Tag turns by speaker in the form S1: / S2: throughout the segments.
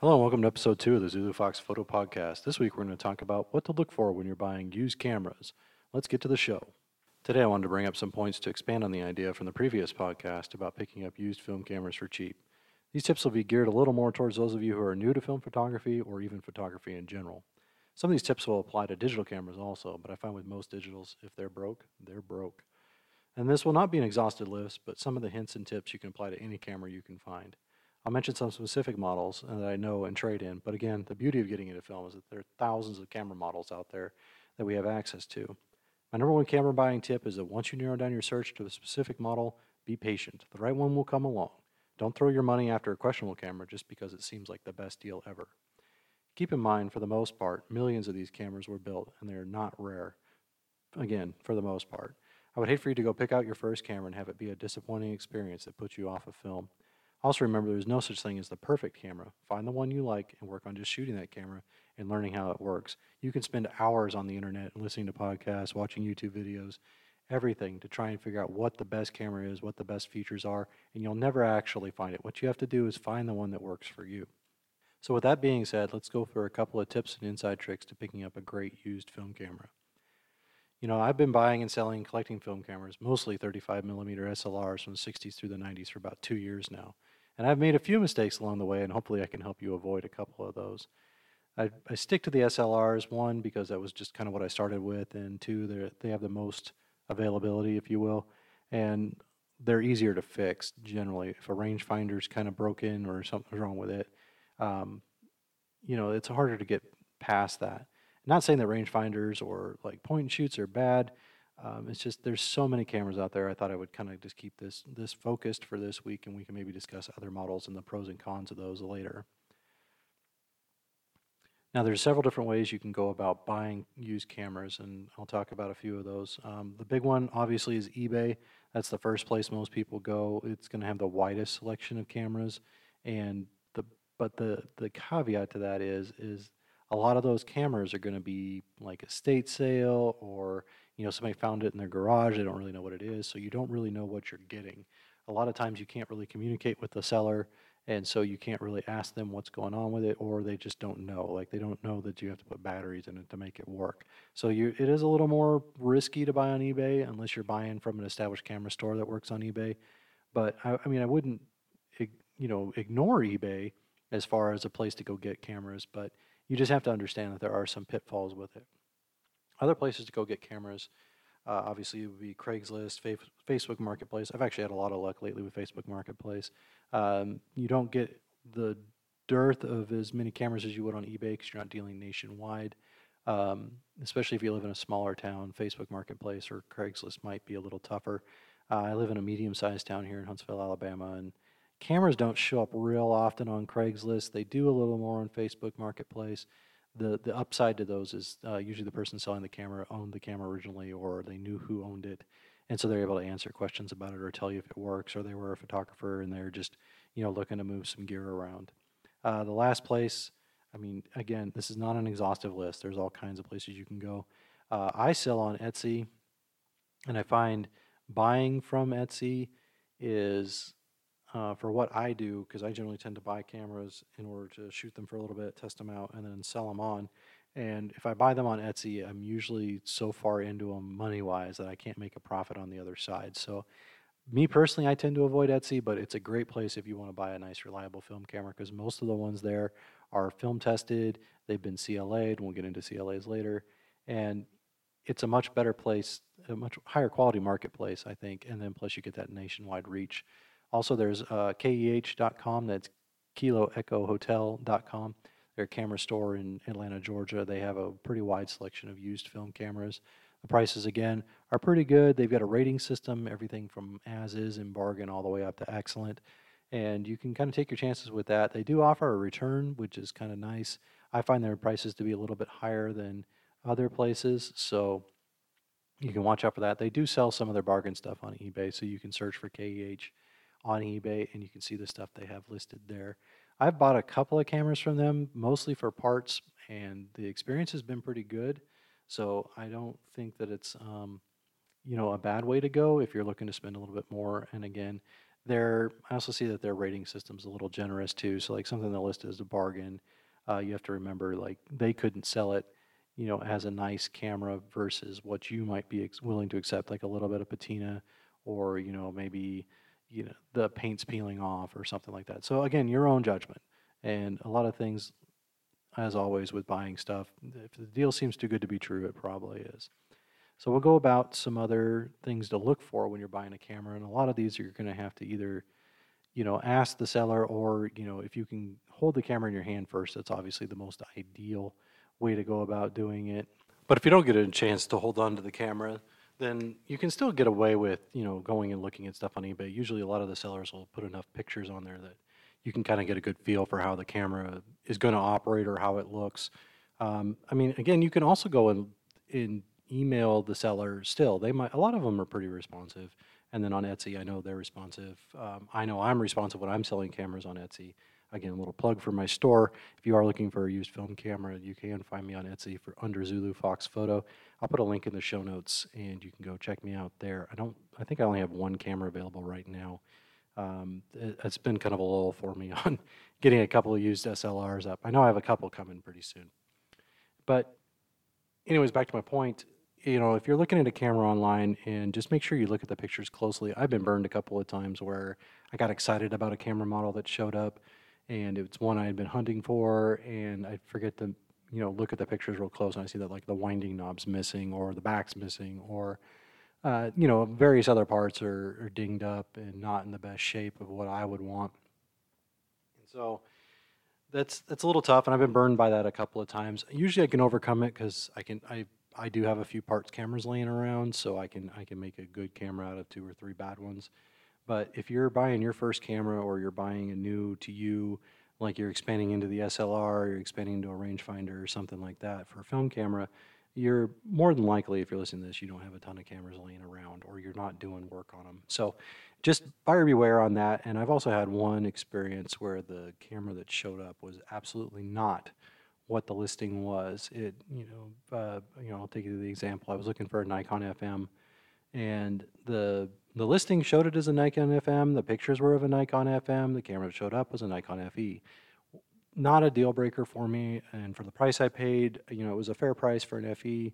S1: Hello, and welcome to episode two of the Zulu Fox Photo Podcast. This week we're going to talk about what to look for when you're buying used cameras. Let's get to the show. Today I wanted to bring up some points to expand on the idea from the previous podcast about picking up used film cameras for cheap. These tips will be geared a little more towards those of you who are new to film photography or even photography in general. Some of these tips will apply to digital cameras also, but I find with most digitals, if they're broke, they're broke. And this will not be an exhaustive list, but some of the hints and tips you can apply to any camera you can find. I'll mention some specific models uh, that I know and trade in, but again, the beauty of getting into film is that there are thousands of camera models out there that we have access to. My number one camera buying tip is that once you narrow down your search to a specific model, be patient. The right one will come along. Don't throw your money after a questionable camera just because it seems like the best deal ever. Keep in mind, for the most part, millions of these cameras were built and they are not rare. Again, for the most part. I would hate for you to go pick out your first camera and have it be a disappointing experience that puts you off of film. Also, remember there's no such thing as the perfect camera. Find the one you like and work on just shooting that camera and learning how it works. You can spend hours on the internet listening to podcasts, watching YouTube videos, everything to try and figure out what the best camera is, what the best features are, and you'll never actually find it. What you have to do is find the one that works for you. So, with that being said, let's go for a couple of tips and inside tricks to picking up a great used film camera. You know, I've been buying and selling and collecting film cameras, mostly 35 millimeter SLRs from the 60s through the 90s for about two years now. And I've made a few mistakes along the way, and hopefully I can help you avoid a couple of those. I, I stick to the SLRs, one, because that was just kind of what I started with, and two, they have the most availability, if you will, and they're easier to fix generally. If a rangefinder's kind of broken or something's wrong with it, um, you know, it's harder to get past that. not saying that rangefinders or like point and shoots are bad. Um, it's just there's so many cameras out there. I thought I would kind of just keep this this focused for this week, and we can maybe discuss other models and the pros and cons of those later. Now, there's several different ways you can go about buying used cameras, and I'll talk about a few of those. Um, the big one, obviously, is eBay. That's the first place most people go. It's going to have the widest selection of cameras, and the but the the caveat to that is is a lot of those cameras are going to be like estate sale or you know somebody found it in their garage they don't really know what it is so you don't really know what you're getting. A lot of times you can't really communicate with the seller and so you can't really ask them what's going on with it or they just don't know like they don't know that you have to put batteries in it to make it work. So you it is a little more risky to buy on ebay unless you're buying from an established camera store that works on ebay but i, I mean i wouldn't you know ignore ebay as far as a place to go get cameras but you just have to understand that there are some pitfalls with it other places to go get cameras uh, obviously, it would be Craigslist, Facebook Marketplace. I've actually had a lot of luck lately with Facebook Marketplace. Um, you don't get the dearth of as many cameras as you would on eBay because you're not dealing nationwide. Um, especially if you live in a smaller town, Facebook Marketplace or Craigslist might be a little tougher. Uh, I live in a medium-sized town here in Huntsville, Alabama, and cameras don't show up real often on Craigslist. They do a little more on Facebook Marketplace the the upside to those is uh, usually the person selling the camera owned the camera originally, or they knew who owned it, and so they're able to answer questions about it or tell you if it works, or they were a photographer and they're just you know looking to move some gear around. Uh, the last place, I mean, again, this is not an exhaustive list. There's all kinds of places you can go. Uh, I sell on Etsy, and I find buying from Etsy is uh, for what I do, because I generally tend to buy cameras in order to shoot them for a little bit, test them out, and then sell them on. And if I buy them on Etsy, I'm usually so far into them money wise that I can't make a profit on the other side. So, me personally, I tend to avoid Etsy, but it's a great place if you want to buy a nice, reliable film camera because most of the ones there are film tested, they've been CLA'd, and we'll get into CLAs later. And it's a much better place, a much higher quality marketplace, I think. And then plus, you get that nationwide reach. Also, there's uh, KEH.com, that's kiloechohotel.com. Their camera store in Atlanta, Georgia. They have a pretty wide selection of used film cameras. The prices, again, are pretty good. They've got a rating system, everything from as is and bargain all the way up to excellent. And you can kind of take your chances with that. They do offer a return, which is kind of nice. I find their prices to be a little bit higher than other places. So you can watch out for that. They do sell some of their bargain stuff on eBay, so you can search for KEH on eBay and you can see the stuff they have listed there. I've bought a couple of cameras from them, mostly for parts, and the experience has been pretty good. So I don't think that it's um, you know a bad way to go if you're looking to spend a little bit more. And again, Their, I also see that their rating system's a little generous too. So like something they'll list as a bargain, uh, you have to remember like they couldn't sell it, you know, as a nice camera versus what you might be ex- willing to accept, like a little bit of patina or, you know, maybe, you know, the paint's peeling off or something like that. So again, your own judgment. And a lot of things, as always with buying stuff, if the deal seems too good to be true, it probably is. So we'll go about some other things to look for when you're buying a camera, and a lot of these you're going to have to either, you know, ask the seller, or you know, if you can hold the camera in your hand first, that's obviously the most ideal way to go about doing it. But if you don't get a chance to hold on to the camera, then you can still get away with, you know, going and looking at stuff on eBay. Usually, a lot of the sellers will put enough pictures on there that you can kind of get a good feel for how the camera is going to operate or how it looks. Um, I mean, again, you can also go and, and email the seller still. They might, a lot of them are pretty responsive. And then on Etsy, I know they're responsive. Um, I know I'm responsive when I'm selling cameras on Etsy. Again, a little plug for my store. If you are looking for a used film camera, you can find me on Etsy for under Zulu Fox Photo. I'll put a link in the show notes, and you can go check me out there. I don't. I think I only have one camera available right now. Um, it, it's been kind of a lull for me on getting a couple of used SLRs up. I know I have a couple coming pretty soon. But, anyways, back to my point. You know, if you're looking at a camera online, and just make sure you look at the pictures closely. I've been burned a couple of times where I got excited about a camera model that showed up, and it's one I had been hunting for, and I forget to, you know, look at the pictures real close, and I see that like the winding knob's missing, or the back's missing, or uh, you know, various other parts are, are dinged up and not in the best shape of what I would want. And so that's that's a little tough, and I've been burned by that a couple of times. Usually, I can overcome it because I can I I do have a few parts cameras laying around, so I can I can make a good camera out of two or three bad ones. But if you're buying your first camera or you're buying a new to you, like you're expanding into the SLR, you're expanding into a rangefinder or something like that for a film camera, you're more than likely, if you're listening to this, you don't have a ton of cameras laying around or you're not doing work on them. So just buyer beware on that. And I've also had one experience where the camera that showed up was absolutely not what the listing was. It, you know, uh, you know, I'll take you to the example. I was looking for a Nikon FM, and the the listing showed it as a Nikon FM. The pictures were of a Nikon FM. The camera that showed up was a Nikon FE not a deal breaker for me. And for the price I paid, you know, it was a fair price for an FE,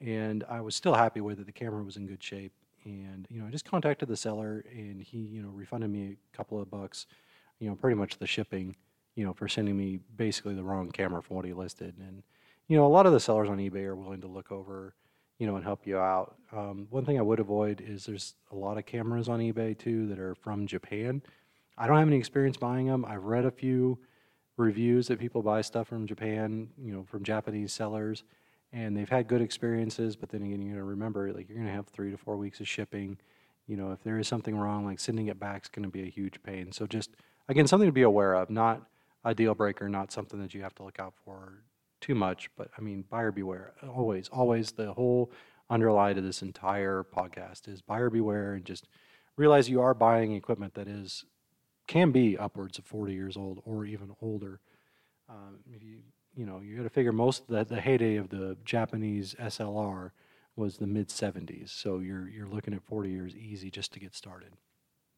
S1: and I was still happy with it. The camera was in good shape, and you know, I just contacted the seller, and he, you know, refunded me a couple of bucks, you know, pretty much the shipping, you know, for sending me basically the wrong camera from what he listed. And you know, a lot of the sellers on eBay are willing to look over, you know, and help you out. Um, one thing I would avoid is there's a lot of cameras on eBay too that are from Japan. I don't have any experience buying them. I've read a few reviews that people buy stuff from Japan, you know, from Japanese sellers, and they've had good experiences. But then again, you know, remember, like you're going to have three to four weeks of shipping. You know, if there is something wrong, like sending it back is going to be a huge pain. So just again, something to be aware of, not a deal breaker, not something that you have to look out for too much. But I mean, buyer beware. Always, always. The whole underlie to this entire podcast is buyer beware, and just realize you are buying equipment that is can be upwards of 40 years old or even older. Um, you, you know, you got to figure most the heyday of the Japanese SLR was the mid 70s. So you're, you're looking at 40 years easy just to get started.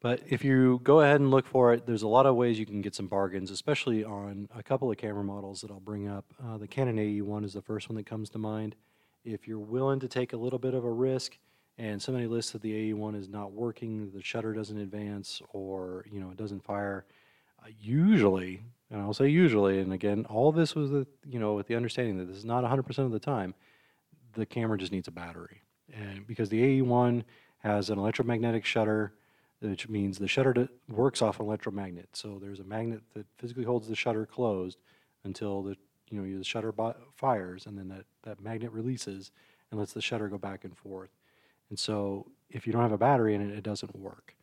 S1: But if you go ahead and look for it, there's a lot of ways you can get some bargains, especially on a couple of camera models that I'll bring up. Uh, the Canon AE1 is the first one that comes to mind. If you're willing to take a little bit of a risk, and somebody lists that the AE1 is not working, the shutter doesn't advance, or you know it doesn't fire, uh, usually, and I'll say usually, and again, all this was the you know with the understanding that this is not 100% of the time, the camera just needs a battery, and because the AE1 has an electromagnetic shutter, which means the shutter works off an electromagnet. So there's a magnet that physically holds the shutter closed until the you know the shutter fires, and then that that magnet releases and lets the shutter go back and forth. And so if you don't have a battery in it, it doesn't work.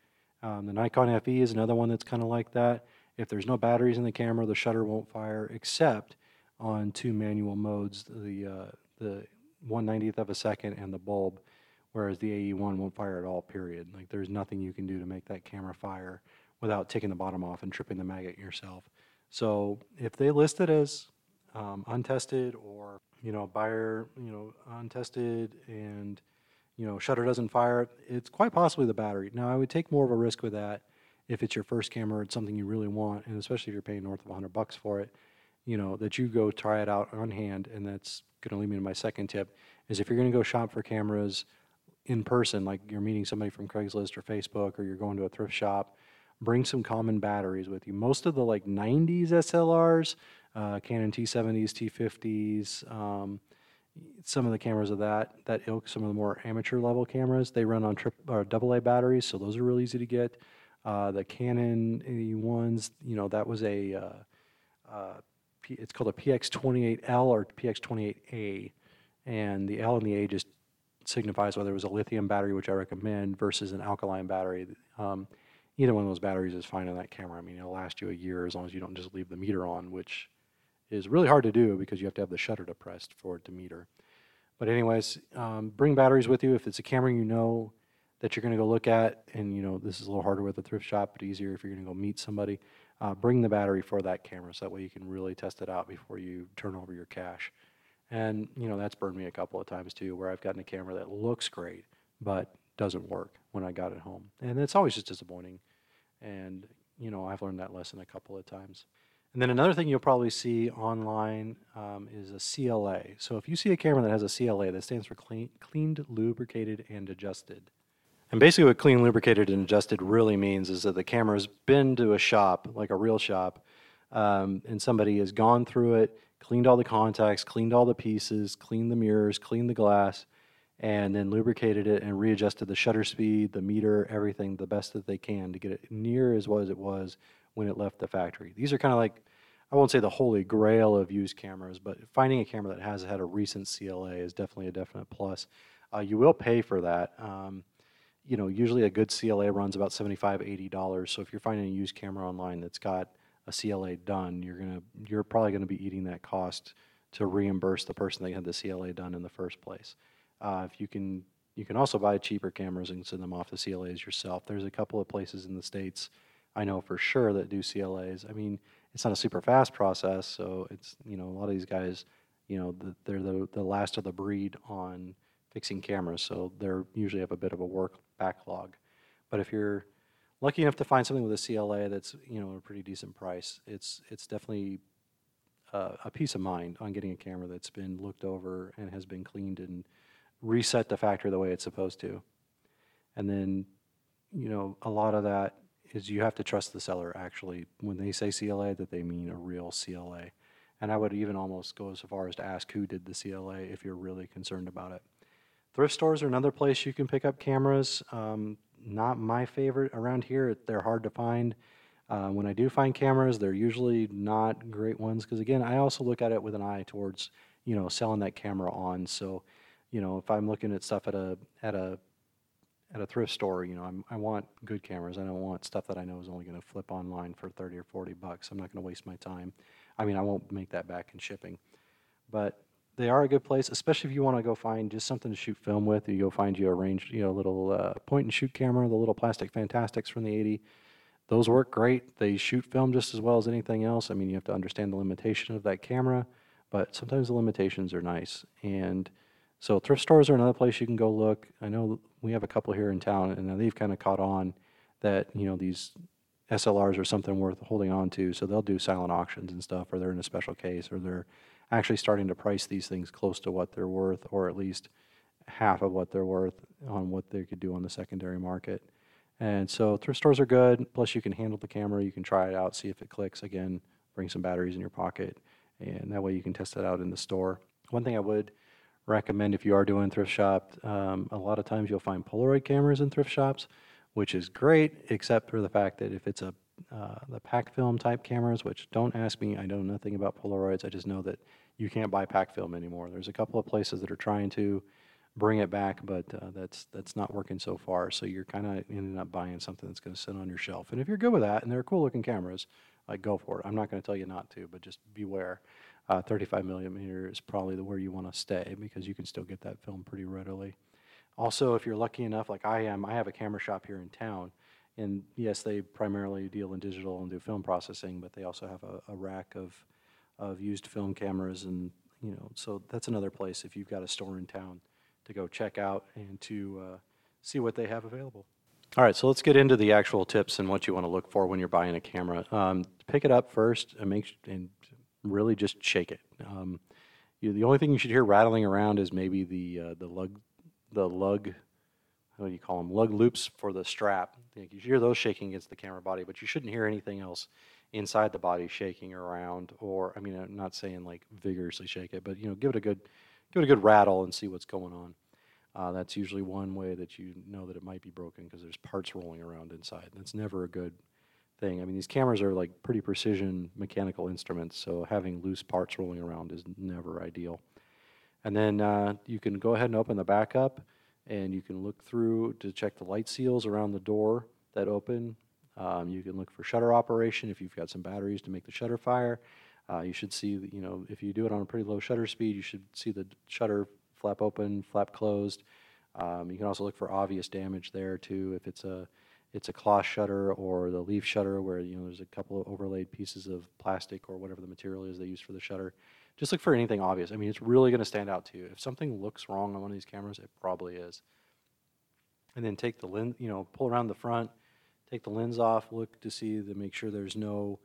S1: Um, the Nikon FE is another one that's kind of like that. If there's no batteries in the camera, the shutter won't fire except on two manual modes, the, uh, the 190th of a second and the bulb, whereas the AE1 won't fire at all, period. Like there's nothing you can do to make that camera fire without taking the bottom off and tripping the magnet yourself. So if they list it as um, untested or, you know, buyer, you know, untested and you know, shutter doesn't fire, it's quite possibly the battery. Now, I would take more of a risk with that if it's your first camera, it's something you really want, and especially if you're paying north of 100 bucks for it, you know, that you go try it out on hand. And that's going to lead me to my second tip is if you're going to go shop for cameras in person, like you're meeting somebody from Craigslist or Facebook, or you're going to a thrift shop, bring some common batteries with you. Most of the like 90s SLRs, uh, Canon T70s, T50s, um, some of the cameras of that that ilk, some of the more amateur level cameras, they run on trip or double A batteries, so those are real easy to get. Uh, the Canon uh, ones, you know, that was a uh, uh, P, it's called a PX28L or PX28A, and the L and the A just signifies whether it was a lithium battery, which I recommend, versus an alkaline battery. Um, either one of those batteries is fine on that camera. I mean, it'll last you a year as long as you don't just leave the meter on, which is really hard to do because you have to have the shutter depressed for it to meter. But anyways, um, bring batteries with you if it's a camera you know that you're going to go look at, and you know this is a little harder with a thrift shop, but easier if you're going to go meet somebody. Uh, bring the battery for that camera so that way you can really test it out before you turn over your cash. And you know that's burned me a couple of times too, where I've gotten a camera that looks great but doesn't work when I got it home, and it's always just disappointing. And you know I've learned that lesson a couple of times. And then another thing you'll probably see online um, is a CLA. So if you see a camera that has a CLA, that stands for clean, cleaned, lubricated, and adjusted. And basically, what clean, lubricated, and adjusted really means is that the camera's been to a shop, like a real shop, um, and somebody has gone through it, cleaned all the contacts, cleaned all the pieces, cleaned the mirrors, cleaned the glass, and then lubricated it and readjusted the shutter speed, the meter, everything the best that they can to get it near as well as it was when it left the factory. These are kind of like, I won't say the holy grail of used cameras, but finding a camera that has had a recent CLA is definitely a definite plus. Uh, you will pay for that. Um, you know, usually a good CLA runs about 75 $80. So if you're finding a used camera online that's got a CLA done, you're gonna you're probably gonna be eating that cost to reimburse the person that had the CLA done in the first place. Uh, if you can, you can also buy cheaper cameras and send them off the CLAs yourself. There's a couple of places in the states I know for sure that do CLAs. I mean, it's not a super fast process, so it's you know a lot of these guys, you know, the, they're the the last of the breed on fixing cameras, so they're usually have a bit of a work backlog. But if you're lucky enough to find something with a CLA that's you know a pretty decent price, it's it's definitely uh, a peace of mind on getting a camera that's been looked over and has been cleaned and reset the factory the way it's supposed to. And then, you know, a lot of that is you have to trust the seller actually when they say CLA that they mean a real CLA. And I would even almost go as far as to ask who did the CLA if you're really concerned about it. Thrift stores are another place you can pick up cameras. Um, not my favorite around here. They're hard to find. Uh, when I do find cameras, they're usually not great ones because again, I also look at it with an eye towards you know selling that camera on. So, you know, if I'm looking at stuff at a at a at a thrift store, you know, I'm, I want good cameras. I don't want stuff that I know is only going to flip online for 30 or 40 bucks. I'm not going to waste my time. I mean, I won't make that back in shipping. But they are a good place, especially if you want to go find just something to shoot film with. You go find you a range, you know, little uh, point and shoot camera, the little plastic Fantastics from the 80. Those work great. They shoot film just as well as anything else. I mean, you have to understand the limitation of that camera, but sometimes the limitations are nice. And so thrift stores are another place you can go look. I know we have a couple here in town, and they've kind of caught on that you know these SLRs are something worth holding on to. So they'll do silent auctions and stuff, or they're in a special case, or they're actually starting to price these things close to what they're worth, or at least half of what they're worth on what they could do on the secondary market. And so thrift stores are good. Plus, you can handle the camera. You can try it out, see if it clicks. Again, bring some batteries in your pocket, and that way you can test it out in the store. One thing I would recommend if you are doing thrift shop, um, a lot of times you'll find Polaroid cameras in thrift shops, which is great, except for the fact that if it's a uh, the pack film type cameras, which don't ask me, I know nothing about Polaroids. I just know that you can't buy pack film anymore. There's a couple of places that are trying to bring it back, but uh, that's that's not working so far. So you're kind of ending up buying something that's going to sit on your shelf. And if you're good with that, and they're cool looking cameras, like go for it. I'm not going to tell you not to, but just beware. Uh, 35 millimeter is probably the where you want to stay because you can still get that film pretty readily. Also, if you're lucky enough, like I am, I have a camera shop here in town, and yes, they primarily deal in digital and do film processing, but they also have a, a rack of of used film cameras, and you know, so that's another place if you've got a store in town to go check out and to uh, see what they have available. All right, so let's get into the actual tips and what you want to look for when you're buying a camera. Um, pick it up first and make and really just shake it. Um, you, the only thing you should hear rattling around is maybe the uh, the lug the lug what do you call them lug loops for the strap. You hear those shaking against the camera body, but you shouldn't hear anything else inside the body shaking around. Or I mean, I'm not saying like vigorously shake it, but you know, give it a good give it a good rattle and see what's going on. Uh, that's usually one way that you know that it might be broken because there's parts rolling around inside. That's never a good thing. I mean, these cameras are like pretty precision mechanical instruments, so having loose parts rolling around is never ideal. And then uh, you can go ahead and open the back up, and you can look through to check the light seals around the door that open. Um, you can look for shutter operation if you've got some batteries to make the shutter fire. Uh, you should see, you know, if you do it on a pretty low shutter speed, you should see the shutter flap open, flap closed. Um, you can also look for obvious damage there too. If it's a it's a cloth shutter or the leaf shutter where you know there's a couple of overlaid pieces of plastic or whatever the material is they use for the shutter. Just look for anything obvious. I mean, it's really going to stand out to you. If something looks wrong on one of these cameras, it probably is. And then take the lens, you know, pull around the front, take the lens off, look to see to make sure there's no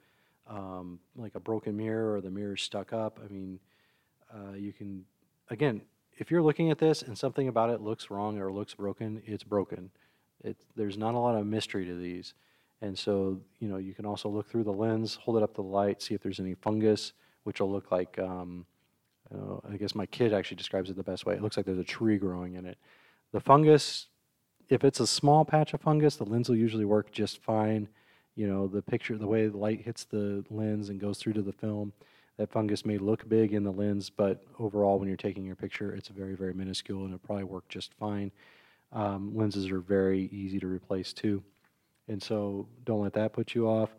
S1: um, like a broken mirror or the mirror stuck up. I mean, uh, you can again if you're looking at this and something about it looks wrong or looks broken, it's broken. It, there's not a lot of mystery to these. And so, you know, you can also look through the lens, hold it up to the light, see if there's any fungus, which will look like, um, uh, I guess my kid actually describes it the best way. It looks like there's a tree growing in it. The fungus, if it's a small patch of fungus, the lens will usually work just fine. You know, the picture, the way the light hits the lens and goes through to the film, that fungus may look big in the lens, but overall, when you're taking your picture, it's very, very minuscule and it'll probably work just fine. Um, lenses are very easy to replace too. And so don't let that put you off.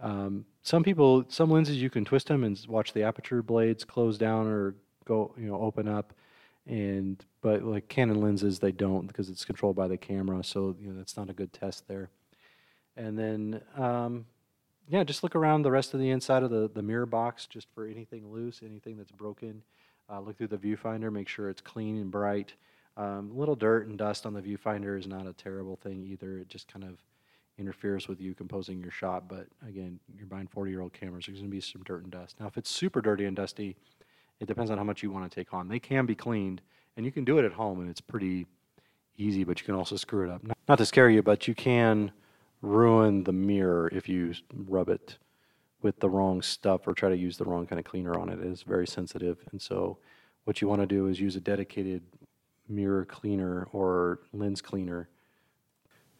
S1: Um, some people, some lenses, you can twist them and watch the aperture blades close down or go, you know, open up. And, but like Canon lenses, they don't because it's controlled by the camera. So, you know, that's not a good test there. And then, um, yeah, just look around the rest of the inside of the, the mirror box just for anything loose, anything that's broken. Uh, look through the viewfinder, make sure it's clean and bright. Um, a little dirt and dust on the viewfinder is not a terrible thing either. It just kind of interferes with you composing your shot. But again, you're buying 40 year old cameras, there's going to be some dirt and dust. Now, if it's super dirty and dusty, it depends on how much you want to take on. They can be cleaned, and you can do it at home, and it's pretty easy, but you can also screw it up. Not, not to scare you, but you can ruin the mirror if you rub it with the wrong stuff or try to use the wrong kind of cleaner on it. It is very sensitive. And so, what you want to do is use a dedicated mirror cleaner or lens cleaner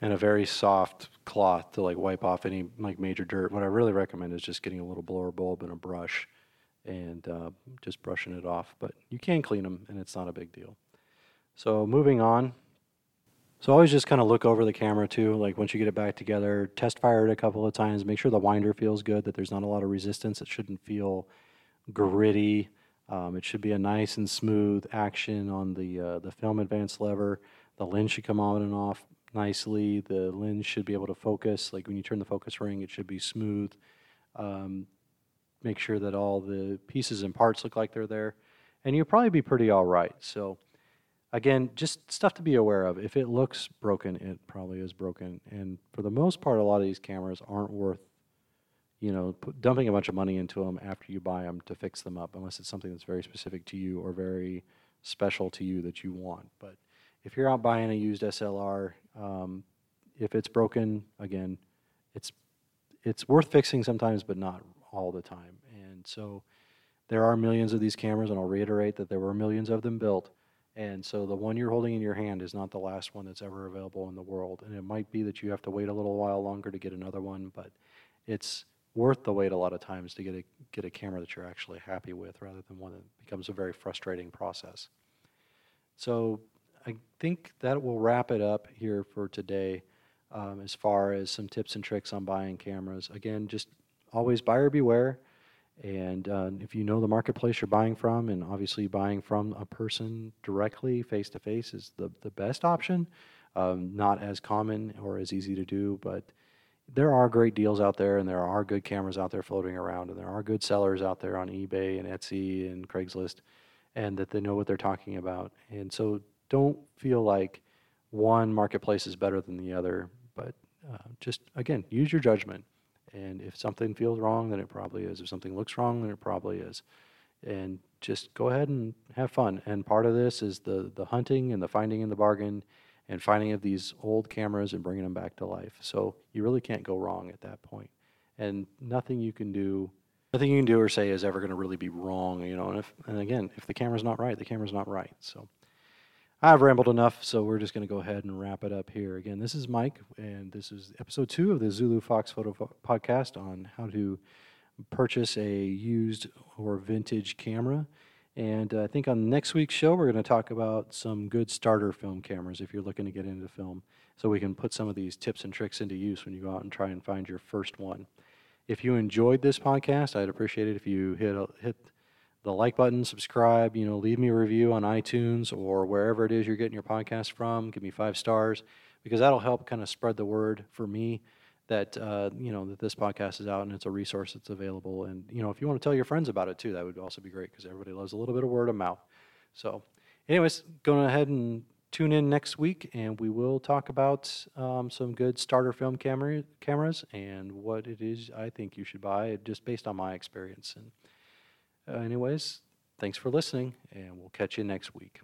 S1: and a very soft cloth to like wipe off any like major dirt. What I really recommend is just getting a little blower bulb and a brush and uh, just brushing it off. But you can clean them and it's not a big deal. So moving on, so always just kind of look over the camera too, like once you get it back together, test fire it a couple of times, make sure the winder feels good, that there's not a lot of resistance. It shouldn't feel gritty. Um, it should be a nice and smooth action on the uh, the film advance lever. The lens should come on and off nicely. The lens should be able to focus. Like when you turn the focus ring, it should be smooth. Um, make sure that all the pieces and parts look like they're there, and you'll probably be pretty all right. So again, just stuff to be aware of. If it looks broken, it probably is broken. And for the most part, a lot of these cameras aren't worth, you know, dumping a bunch of money into them after you buy them to fix them up, unless it's something that's very specific to you or very special to you that you want. But if you're out buying a used SLR, um, if it's broken, again, it's it's worth fixing sometimes, but not all the time. And so there are millions of these cameras, and I'll reiterate that there were millions of them built. And so the one you're holding in your hand is not the last one that's ever available in the world. And it might be that you have to wait a little while longer to get another one, but it's worth the wait a lot of times to get a get a camera that you're actually happy with rather than one that becomes a very frustrating process. So I think that will wrap it up here for today um, as far as some tips and tricks on buying cameras. Again, just always buyer beware. And uh, if you know the marketplace you're buying from, and obviously buying from a person directly, face to face, is the, the best option. Um, not as common or as easy to do, but there are great deals out there, and there are good cameras out there floating around, and there are good sellers out there on eBay and Etsy and Craigslist, and that they know what they're talking about. And so don't feel like one marketplace is better than the other. uh, just again, use your judgment. And if something feels wrong, then it probably is. If something looks wrong, then it probably is. And just go ahead and have fun. And part of this is the the hunting and the finding and the bargain and finding of these old cameras and bringing them back to life. So you really can't go wrong at that point. And nothing you can do, nothing you can do or say is ever going to really be wrong, you know. And if and again, if the camera's not right, the camera's not right. So I've rambled enough, so we're just going to go ahead and wrap it up here. Again, this is Mike, and this is episode two of the Zulu Fox Photo Fo- Podcast on how to purchase a used or vintage camera. And uh, I think on next week's show, we're going to talk about some good starter film cameras if you're looking to get into film, so we can put some of these tips and tricks into use when you go out and try and find your first one. If you enjoyed this podcast, I'd appreciate it if you hit a, hit the like button, subscribe, you know, leave me a review on iTunes or wherever it is you're getting your podcast from. Give me five stars because that'll help kind of spread the word for me that uh, you know that this podcast is out and it's a resource that's available. And you know, if you want to tell your friends about it too, that would also be great because everybody loves a little bit of word of mouth. So, anyways, going ahead and tune in next week, and we will talk about um, some good starter film camera cameras and what it is I think you should buy, just based on my experience. And uh, anyways, thanks for listening, and we'll catch you next week.